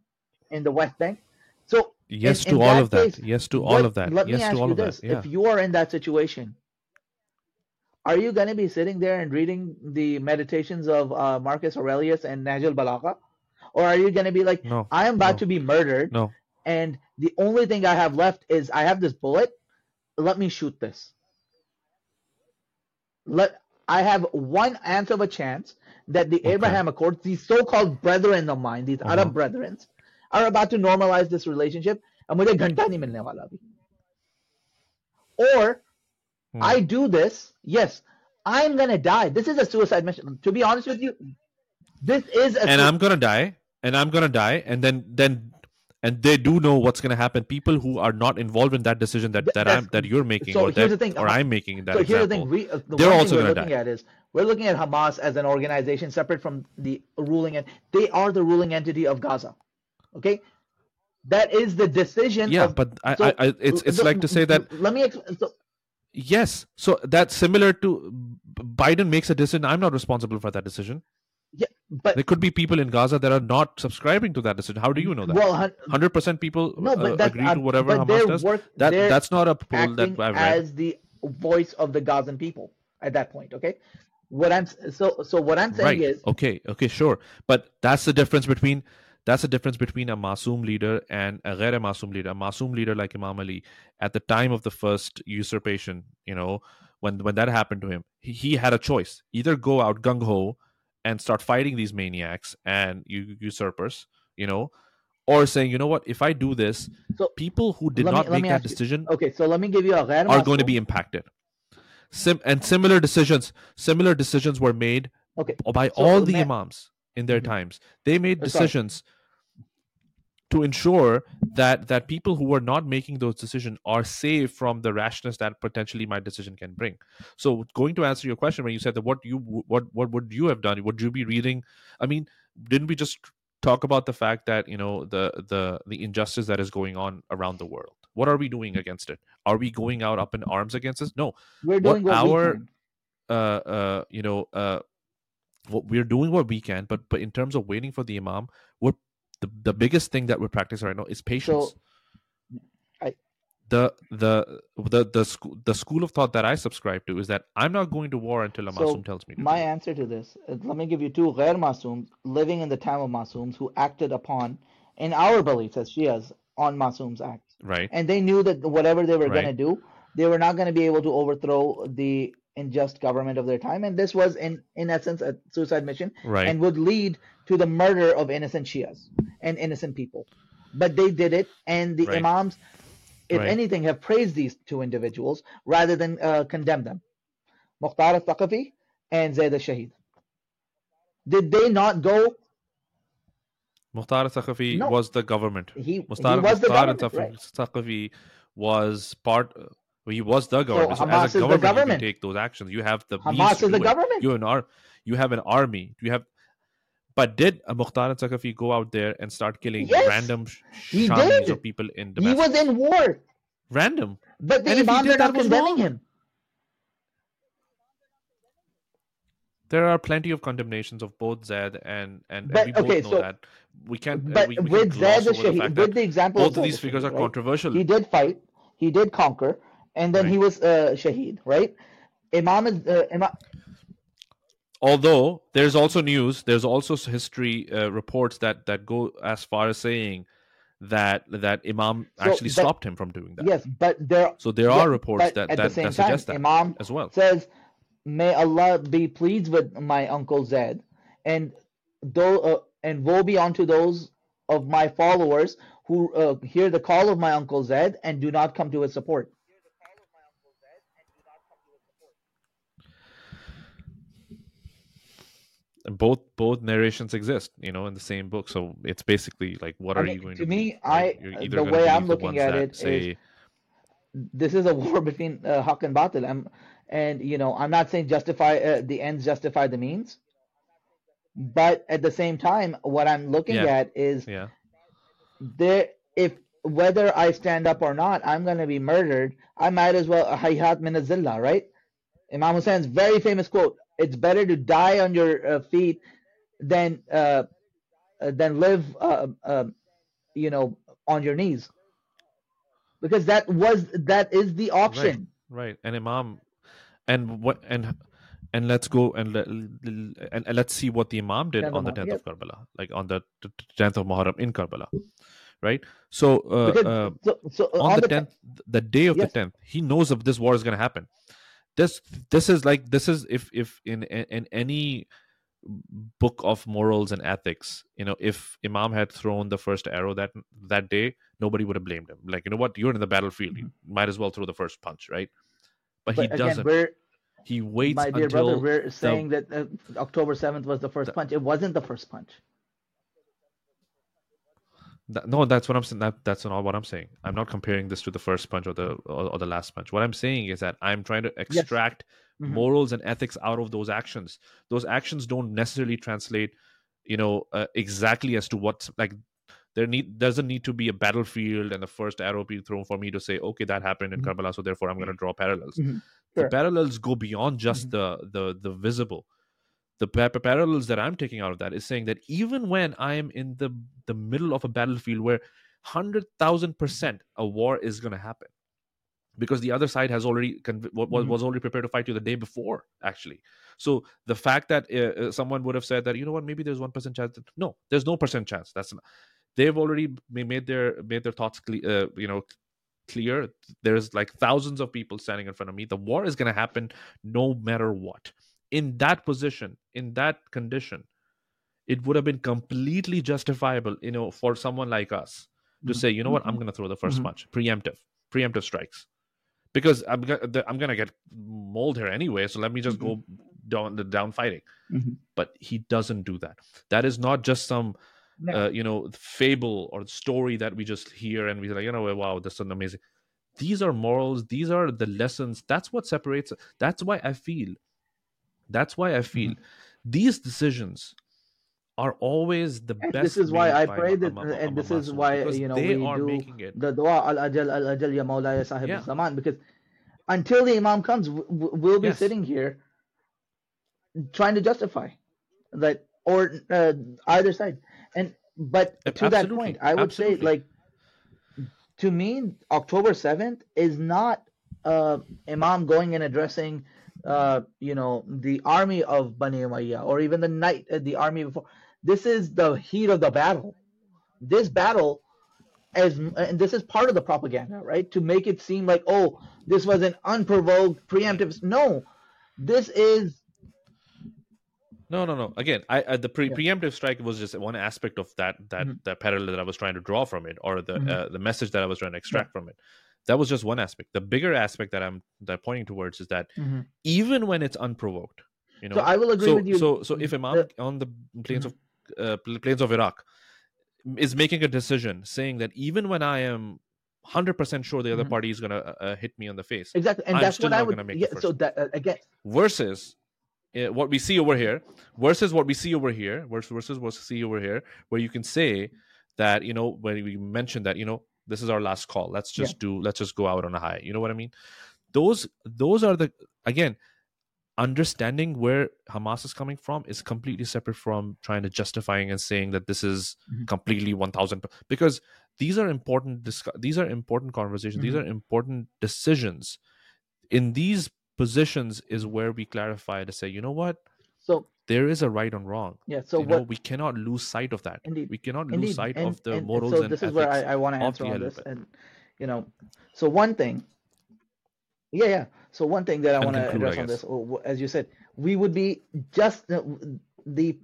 in the West Bank. So yes in to all that of that case, yes to all of that Let yes me ask to all you of this: that yeah If you are in that situation, are you going to be sitting there and reading the meditations of uh, Marcus Aurelius and Nahj al-Balagha, or are you going to be like, no I am about no. to be murdered, no and the only thing I have left is I have this bullet. Let me shoot this. Let I have one ounce of a chance that the Okay. Abraham Accords, these so-called brethren of mine, these Uh-huh. Arab brethren, are about to normalize this relationship. and मुझे घंटा नहीं मिलने वाला अभी. Or Hmm. I do this, yes, I'm gonna die. This is a suicide mission. To be honest with you, this is a and sui- i'm gonna die and i'm gonna die and then then and they do know what's gonna happen people who are not involved in that decision that Th- that that's- i'm that you're making so or here's that the thing, or uh, i'm making in that so here's the example thing. We, uh, the They're one also thing we're gonna looking die. at is we're looking at Hamas as an organization separate from the ruling and they are the ruling entity of Gaza. Okay, that is the decision. yeah of, but I, so- I, I it's it's so- like to say that Let me. So, yes so that's similar to biden makes a decision i'm not responsible for that decision yeah, but there could be people in gaza that are not subscribing to that decision how do you know that well, 100% people no, uh, but that's agree uh, to whatever hamas does work, that that's not a poll that i've read as the voice of the Gazan people at that point. Okay, what I'm so so what I'm saying right is okay okay sure but that's the difference between that's the difference between a masoom leader and a ghair masoom leader a masoom leader like imam ali at the time of the first usurpation you know when when that happened to him he, he had a choice either go out gung-ho and start fighting these maniacs and usurpers you know or saying you know what if i do this so people who did me- not make that ask you- decision okay. So let me give you a are going to be impacted Sim- and similar decisions similar decisions were made okay. by So, all the ma- imams in their Mhm. times they made decisions. sorry. To ensure that that people who are not making those decisions are safe from the rashness that potentially my decision can bring. So going to answer your question when you said that what you what what would you have done? Would you be reading i mean didn't we just talk about the fact that you know the the the injustice that is going on around the world? What are we doing against it? Are we going out up in arms against this? No. We're doing what, what our uh uh you know uh what we're doing what we can but but in terms of waiting for the imam the, the biggest thing that we're practicing right now is patience so, I, the the the the school the school of thought that I subscribe to is that I'm not going to war until a so masum tells me. To my answer to this, uh, let me give you two ghair masums living in the time of masums who acted upon, in our beliefs as Shias, on masums act. Right. And they knew that whatever they were right. going to do, they were not going to be able to overthrow the unjust government of their time, and this was in in essence a suicide mission, right. and would lead to the murder of innocent Shias and innocent people. But they did it, and the right. imams, if right. anything, have praised these two individuals rather than uh, condemn them. Mukhtar al-Thaqafi and Zayd al-Shahid. Did they not go? Mukhtar al-Thaqafi no. was the government. He, he was the government. Right. was part he was the government. So, so as a government, government, you take those actions. You have the Hamas is the government. You an ar- you have an army. You have. But did Mukhtar Saqafi go out there and start killing yes, random did. of people in Damascus? He was in war. Random. But the Imam are not condemning him. There are plenty of condemnations of both Zed and and, but, and we both okay, know so, that we can't. But uh, we, we with Zed the Shahid, with the example, both of these figures are right? controversial. He did fight. He did conquer and then right. he was uh, Shaheed, right? Imam is uh, Imam. Although there's also news, there's also history uh, reports that that go as far as saying that that Imam so, actually but, stopped him from doing that. Yes, but there. So there are reports that that, that time, suggest that Imam as well. Says, "May Allah be pleased with my uncle Zed, and though uh, and woe be unto those of my followers who uh, hear the call of my uncle Zed and do not come to his support." Both both narrations exist you know in the same book. So it's basically like what I are mean, you going to to me i the way i'm looking at it say... is this is a war between uh, haq and batil. I'm, and you know i'm not saying justify uh, the ends justify the means but at the same time what i'm looking yeah. at is yeah. there if whether i stand up or not i'm going to be murdered. I might as well hayat min right? Imam hussein's very famous quote it's better to die on your uh, feet than uh, uh than live uh, um, you know on your knees. Because that was that is the option. right, right. and imam and what and and let's go and, and, and let's see what the imam did on the 10th of karbala like on the 10th of muharram in karbala right? So, uh, because, uh, so, so on, on, the 10th the day of yes. the 10th he knows if this war is going to happen this this is like this is if if in in any book of morals and ethics you know if imam had thrown the first arrow that that day nobody would have blamed him. Like you know what? You're in the battlefield. You mm-hmm. might as well throw the first punch right? But, but he again, doesn't. he waits my dear until brother we're saying the, that uh, october 7th was the first the, punch. It wasn't the first punch that, no, that's what I'm saying. That, that's not what I'm saying. I'm not comparing this to the first punch or the or, or the last punch. What I'm saying is that I'm trying to extract yes. mm-hmm. morals and ethics out of those actions. Those actions don't necessarily translate, you know, uh, exactly as to what's like. There need doesn't need to be a battlefield and the first arrow be thrown for me to say, okay, that happened in mm-hmm. Karbala, so therefore I'm going to draw parallels. Mm-hmm. Sure. The parallels go beyond just mm-hmm. the the the visible the parallels that i'm taking out of that is saying that even when i am in the the middle of a battlefield where 100000% a war is going to happen because the other side has already was, mm-hmm. was already prepared to fight you the day before actually. So the fact that uh, uh someone would have said that you know what? Maybe there's 1% chance that, no there's no percent chance. That's not, they've already made their made their thoughts clear uh, you know clear. There's like thousands of people standing in front of me. The war is going to happen no matter what in that position, in that condition, it would have been completely justifiable, you know, for someone like us to mm-hmm. say, you know what, I'm mm-hmm. going to throw the 1st mm-hmm. punch, preemptive, preemptive strikes, because I'm I'm going to get mauled here anyway. So let me just mm-hmm. go down the down fighting. Mm-hmm. But he doesn't do that. That is not just some uh, you know fable or story that we just hear and we're like you know wow this is amazing these are morals these are the lessons that's what separates that's why i feel that's why i feel mm-hmm. these decisions are always the and best. This is why I pray that, and this is why you know we do the dua al ajal al ajal ya Mawlaya Sahib yeah. Zaman because until the Imam comes, we'll be yes. sitting here trying to justify that or uh, either side. And but to Absolutely. that point, I would Absolutely. say like to me, October seventh is not uh, Imam going and addressing uh, you know the army of Bani Umayyah or even the night uh, the army before this is the heat of the battle. This battle, as and this is part of the propaganda, right? To make it seem like, oh, this was an unprovoked preemptive. No, this is. No, no, no. Again, I, I the pre- yeah. preemptive strike was just one aspect of that that mm-hmm. that parallel that I was trying to draw from it, or the mm-hmm. uh, the message that I was trying to extract yeah. from it. That was just one aspect. The bigger aspect that I'm that I'm pointing towards is that mm-hmm. even when it's unprovoked, you know. So I will agree so, with you. So, so if Imam on the plains of uh, plains of Iraq is making a decision saying that even when I am 100% sure the other mm-hmm. party is going to uh, uh, hit me on the face. Exactly. And I'm that's what I would make yeah, so that uh, again versus uh, what we see over here versus what we see over here versus versus what we see over here where you can say that you know when we mentioned that you know this is our last call let's just yeah. do let's just go out on a high you know what i mean those those are the again understanding where Hamas is coming from is completely separate from trying to justifying and saying that this is mm-hmm. completely 1000 because these are important these are important conversations mm-hmm. these are important decisions in these positions is where we clarify to say you know what so there is a right and wrong yeah so you what, know, we cannot lose sight of that indeed, we cannot indeed, lose sight and, of the and, morals and so this is where i, I want to answer on this and you know so one thing yeah, yeah. So one thing that I want to address on this, oh, as you said, we would be just the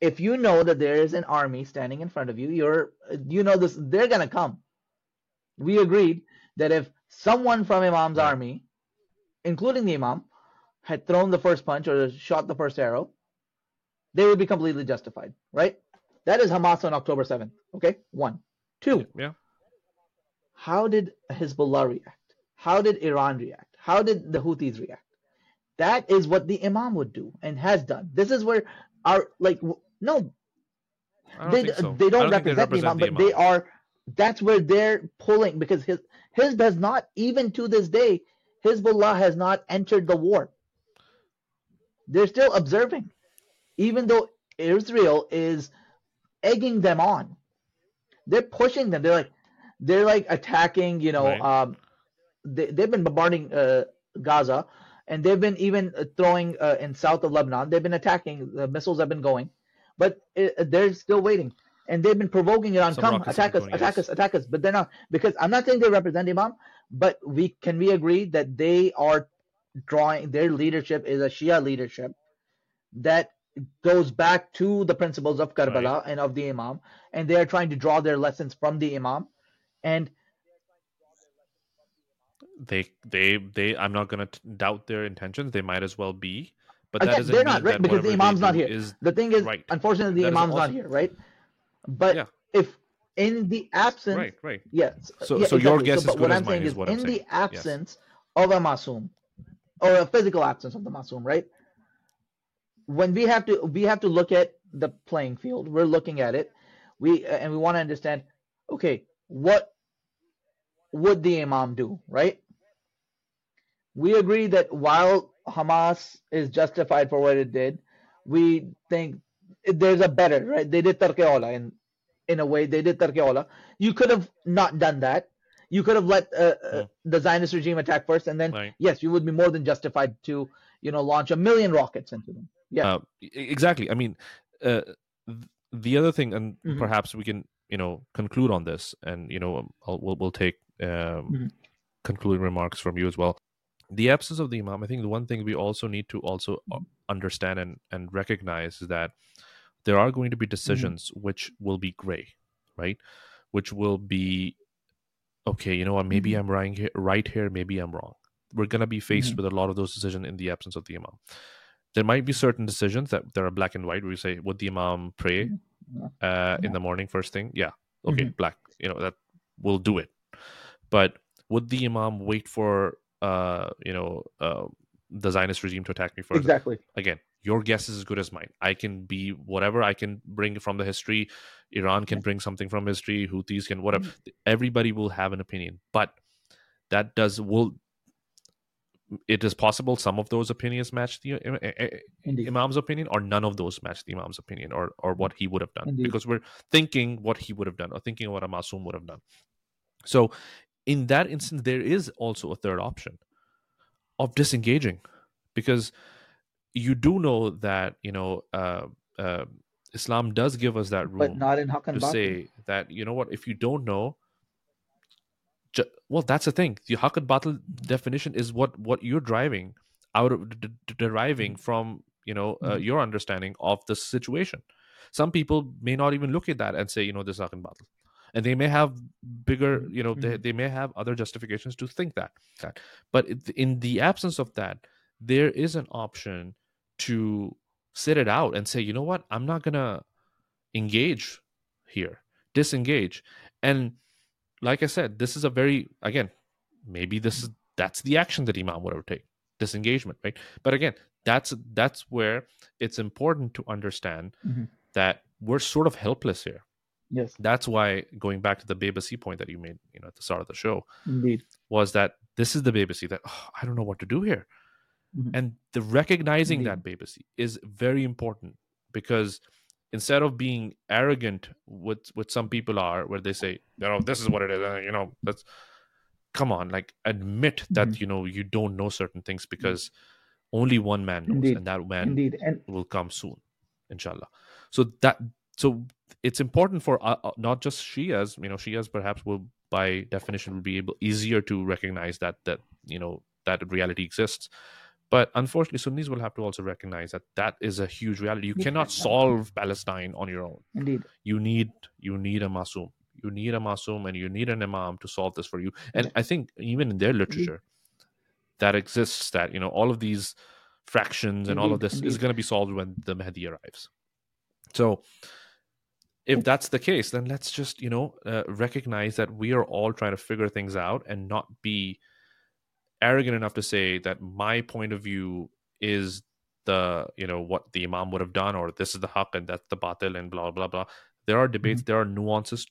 if you know that there is an army standing in front of you, you're you know this they're gonna come. We agreed that if someone from Imam's right. army, including the Imam, had thrown the first punch or shot the first arrow, they would be completely justified, right? That is Hamas on October 7th. Okay, one. Two. Yeah. How did Hezbollah react? How did Iran react? How did the Houthis react? That is what the Imam would do and has done. This is where our like no, they so. they don't, don't represent, the Imam, the but they are. That's where they're pulling because his his does not even to this day. Hezbollah has not entered the war. They're still observing, even though Israel is egging them on. They're pushing them. They're like they're like attacking. You know, right. um, they, they've been bombarding uh, Gaza, and they've been even uh, throwing uh, in south of Lebanon. They've been attacking. The missiles have been going, but it, uh, they're still waiting, and they've been provoking it on Some come attack us, attack us, attack us. But they're not because I'm not saying they represent Imam, but we can we agree that they are drawing their leadership is a Shia leadership that goes back to the principles of Karbala right. and of the Imam, and they are trying to draw their lessons from the Imam, and they they they i'm not going to doubt their intentions. They might as well be. But Again, that doesn't they're not right because the imam's not here. is the thing is right. unfortunately the that imam's also... not here right? But yeah. if in the absence right right. yes so yeah, so exactly. your guess so, is what i'm saying is, is in the absence of a masum or a physical absence of the masum right when we have to we have to look at the playing field we're looking at it we and we want to understand okay what would the imam do right we agree that while Hamas is justified for what it did, we think there's a better, right? They did Tark-e-Awla in in a way. They did Tark-e-Awla. You could have not done that. You could have let uh, uh, hmm. the Zionist regime attack first, and then right. yes, you would be more than justified to you know launch a million rockets into them. Yeah, uh, exactly. I mean, uh, the other thing, and mm-hmm. perhaps we can you know conclude on this, and you know I'll, we'll we'll take um, mm-hmm. concluding remarks from you as well the absence of the imam i think the one thing we also need to also uh, understand and, and recognize is that there are going to be mm-hmm. decisions mm-hmm. which will be gray right which will be okay you know what maybe mm-hmm. i'm right here, right here maybe i'm wrong we're going to be faced mm-hmm. with a lot of those decisions in the absence of the imam there might be certain decisions that there are black and white where you say would the imam pray mm-hmm. uh, in the morning first thing? Yeah. Okay mm-hmm. black you know that will do it. But would the imam wait for uh you know uh, the zionist regime to attack me first exactly. Again your guess is as good as mine. I can be whatever i can bring from the history. Iran can bring something from history. Houthis can whatever. Mm-hmm. everybody will have an opinion. But that does will it is possible some of those opinions match the uh, imam's opinion or none of those match the imam's opinion or or what he would have done. Indeed. because we're thinking what he would have done or thinking what a masum would have done. So in that instance there is also a third option of disengaging. Because you do know that you know uh, uh, islam does give us that rule but not in to say that you know what if you don't know well that's the thing the haqqat batil definition is what what you're driving out of d- deriving mm-hmm. from you know uh, mm-hmm. your understanding of the situation some people may not even look at that and say you know this is haqqat batil and they may have bigger mm-hmm. you know mm-hmm. they, they may have other justifications to think that but in the absence of that there is an option to sit it out and say you know what i'm not gonna engage here disengage and like I said, this is a very again, maybe this is that's the action that Imam would have taken, disengagement, right? But again, that's that's where it's important to understand mm-hmm. that we're sort of helpless here. Yes. That's why going back to the Bebasi point that you made, you know, at the start of the show, Indeed. was that this is the Bebasi that oh, I don't know what to do here. Mm-hmm. And the recognizing Indeed. that Bebasi is very important because instead of being arrogant with what some people are where they say you know this is what it is uh, you know that's come on like admit that mm-hmm. you know you don't know certain things because only one man knows Indeed. and that man Indeed. And- will come soon inshallah so that so it's important for uh, uh, not just shias you know shias perhaps will by definition will be able easier to recognize that that you know that reality exists but unfortunately, Sunnis will have to also recognize that that is a huge reality. You cannot solve Palestine on your own. Indeed, you need you need a masum. You need a masum, and you need an imam to solve this for you. And I think even in their literature, that exists that you know all of these fractions and Indeed. all of this Indeed. is going to be solved when the Mahdi arrives. So, if that's the case, then let's just you know uh, recognize that we are all trying to figure things out and not be arrogant enough to say that my point of view is the you know what the imam would have done or this is the haq and that's the batil and blah blah blah there are debates mm-hmm. there are nuances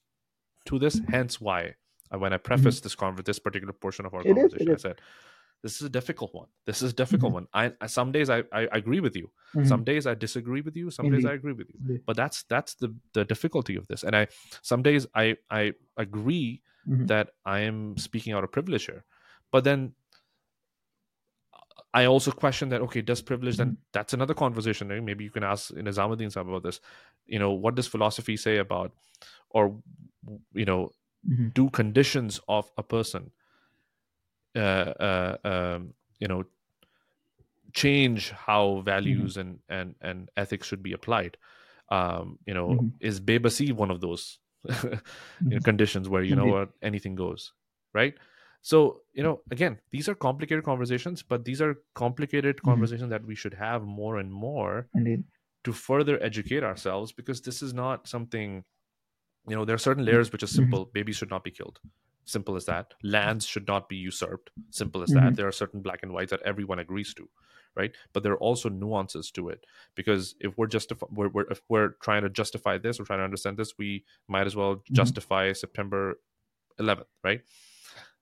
to this hence why when i preface mm-hmm. this con- this particular portion of our it conversation is, i said this is a difficult one this is a difficult mm-hmm. one I, some days I, I agree with you mm-hmm. some days i disagree with you some Indeed. days i agree with you Indeed. but that's that's the the difficulty of this and i some days i i agree mm-hmm. that i am speaking out of privilege here but then I also question that okay, does privilege then mm-hmm. that's another conversation. Maybe you can ask in Nizamuddin Sahib about this. You know, what does philosophy say about or you know, mm-hmm. do conditions of a person uh, uh um, you know change how values mm-hmm. and and and ethics should be applied um you know mm-hmm. is bebasi one of those you know, mm-hmm. conditions where you know what anything goes right so you know again these are complicated conversations but these are complicated mm-hmm. conversations that we should have more and more Indeed. to further educate ourselves because this is not something you know there are certain layers which are mm-hmm. simple mm-hmm. babies should not be killed simple as that lands should not be usurped simple as mm-hmm. that there are certain black and whites that everyone agrees to right but there are also nuances to it because if we're just we're, we're, if we're trying to justify this or trying to understand this we might as well mm-hmm. justify september 11th right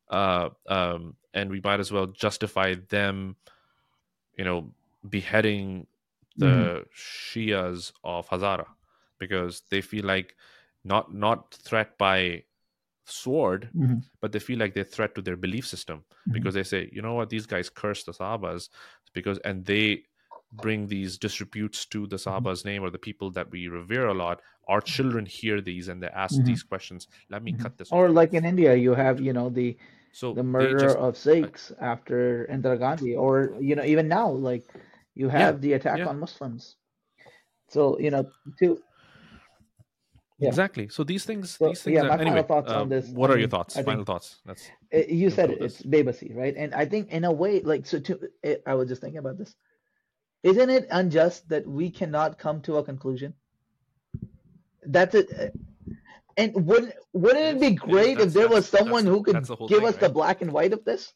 uh, um, and we might as well justify them, you know, beheading the mm-hmm. Shias of Hazara because they feel like not not threat by sword, mm-hmm. but they feel like they're threat to their belief system mm-hmm. because they say, you know what, these guys curse the Sahabas because and they bring these disreputes to the mm-hmm. Sahaba's name or the people that we revere a lot. Our children hear these and they ask mm-hmm. these questions. Let me mm-hmm. cut this. Or like in India, you have you know the so the murder just, of Sikhs after Indira Gandhi, or you know even now, like you have yeah, the attack yeah. on Muslims. So you know to yeah. Exactly. So these things, so, these things. Yeah, my are, anyway, final thoughts uh, on this. What I are your thoughts? Think, final thoughts. That's you said it, it's Bebasi, right? And I think in a way, like so. To it, I was just thinking about this. Isn't it unjust that we cannot come to a conclusion? That's it. And wouldn't wouldn't it, be great if there was someone who could give thing, us right? the black and white of this?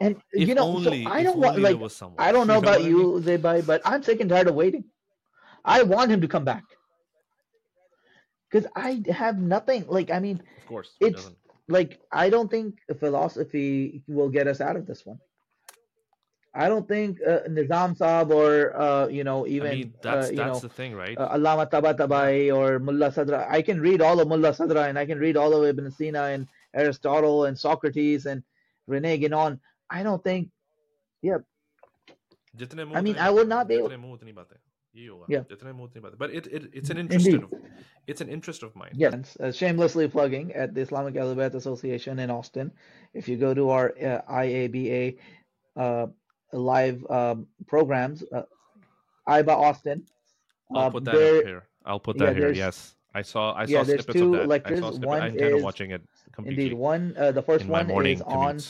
And if you know, only, so I don't want like I don't know you about you, Zebai, but I'm sick and tired of waiting. I want him to come back because I have nothing. Like I mean, of course, it's like I don't think philosophy will get us out of this one. I don't think uh, Nizam Saab or uh, you know even I mean, that's, uh, you that's know, the thing, right? Uh, Allama Tabatabai or Mullah Sadra. I can read all of Mullah Sadra and I can read all of Ibn Sina and Aristotle and Socrates and Rene Guénon. I don't think, yeah. I mean, I would not be able. Yeah. But it, it it's an interest of, it's an interest of mine. Yes, uh, shamelessly plugging at the Islamic Ahlul Association in Austin. If you go to our uh, IABA uh, live um, programs, uh, IBA Austin. I'll uh, put that there, here. I'll put that yeah, here. Yes, I saw. I saw yeah, there's snippets two of that. lectures. I saw one I intend is, on watching it completely. Indeed, one. Uh, the first one is on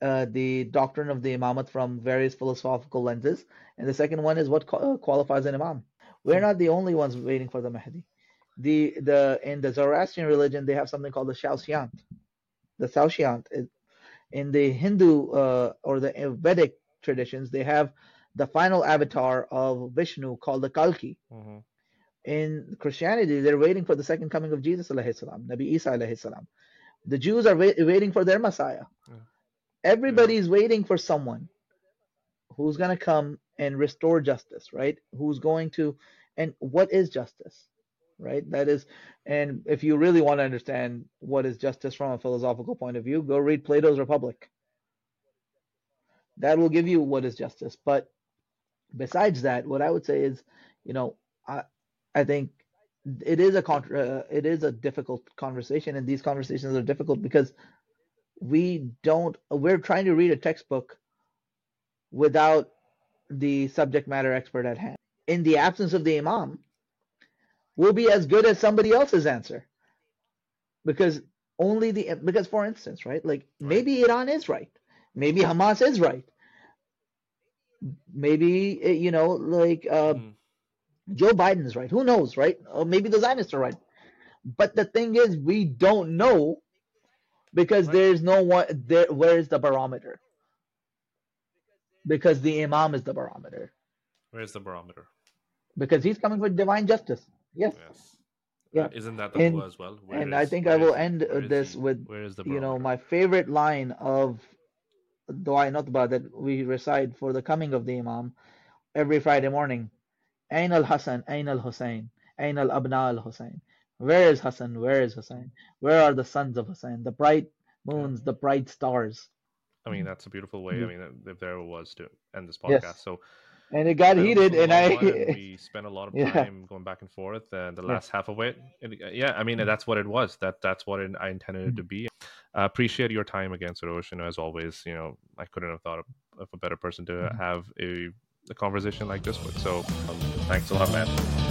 uh, the doctrine of the imamat from various philosophical lenses, and the second one is what qualifies an imam. We're not the only ones waiting for the Mahdi. The the in the Zoroastrian religion they have something called the Saoshyant. The Saoshyant in the Hindu uh, or the Vedic traditions, they have the final avatar of Vishnu called the Kalki. Mm-hmm. In Christianity, they're waiting for the second coming of Jesus, salam, Nabi Isa. Salam. The Jews are wait- waiting for their Messiah. Yeah. Everybody's yeah. waiting for someone who's going to come and restore justice, right? Who's going to, and what is justice? right that is and if you really want to understand what is justice from a philosophical point of view go read plato's republic that will give you what is justice. But besides that, what I would say is, you know, I I think it is a contra, uh, it is a difficult conversation, and these conversations are difficult because we don't we're trying to read a textbook without the subject matter expert at hand. In the absence of the imam, will be as good as somebody else's answer because only the because for instance right like maybe iran is right Maybe Hamas is right. Maybe eh, you know, like uh, mm. Joe Biden is right. Who knows, right? Or maybe the Zionists are right. But the thing is, we don't know because right. there's no one there. Where is the barometer? Because the Imam is the barometer. Where's the barometer? Because he's coming with divine justice. Yes. Yes. Yeah. Uh, isn't that the and, as well? Where and is, I think I will end this he, with you know my favorite line of dua Nudba that we recite for the coming of the Imam every Friday morning. Ain al Hasan, Ain al Hussein, Ain al Abna al Hussein. Where is Hassan? Where is Hussein? Where are the sons of Hussein? The bright moons, the bright stars. I mean, that's a beautiful way. I mm-hmm. mean, if there was to end this podcast. Yes. So, and it got heated, and I and we spent a lot of time yeah. going back and forth. And the last yeah. half of it, yeah, I mean, that's what it was. That that's what it, I intended it to mm-hmm. be. Uh, appreciate your time again, Sarosh. You know, as always, you know, I couldn't have thought of, of a better person to mm-hmm. have a, a conversation like this with. So, um, thanks a lot, man.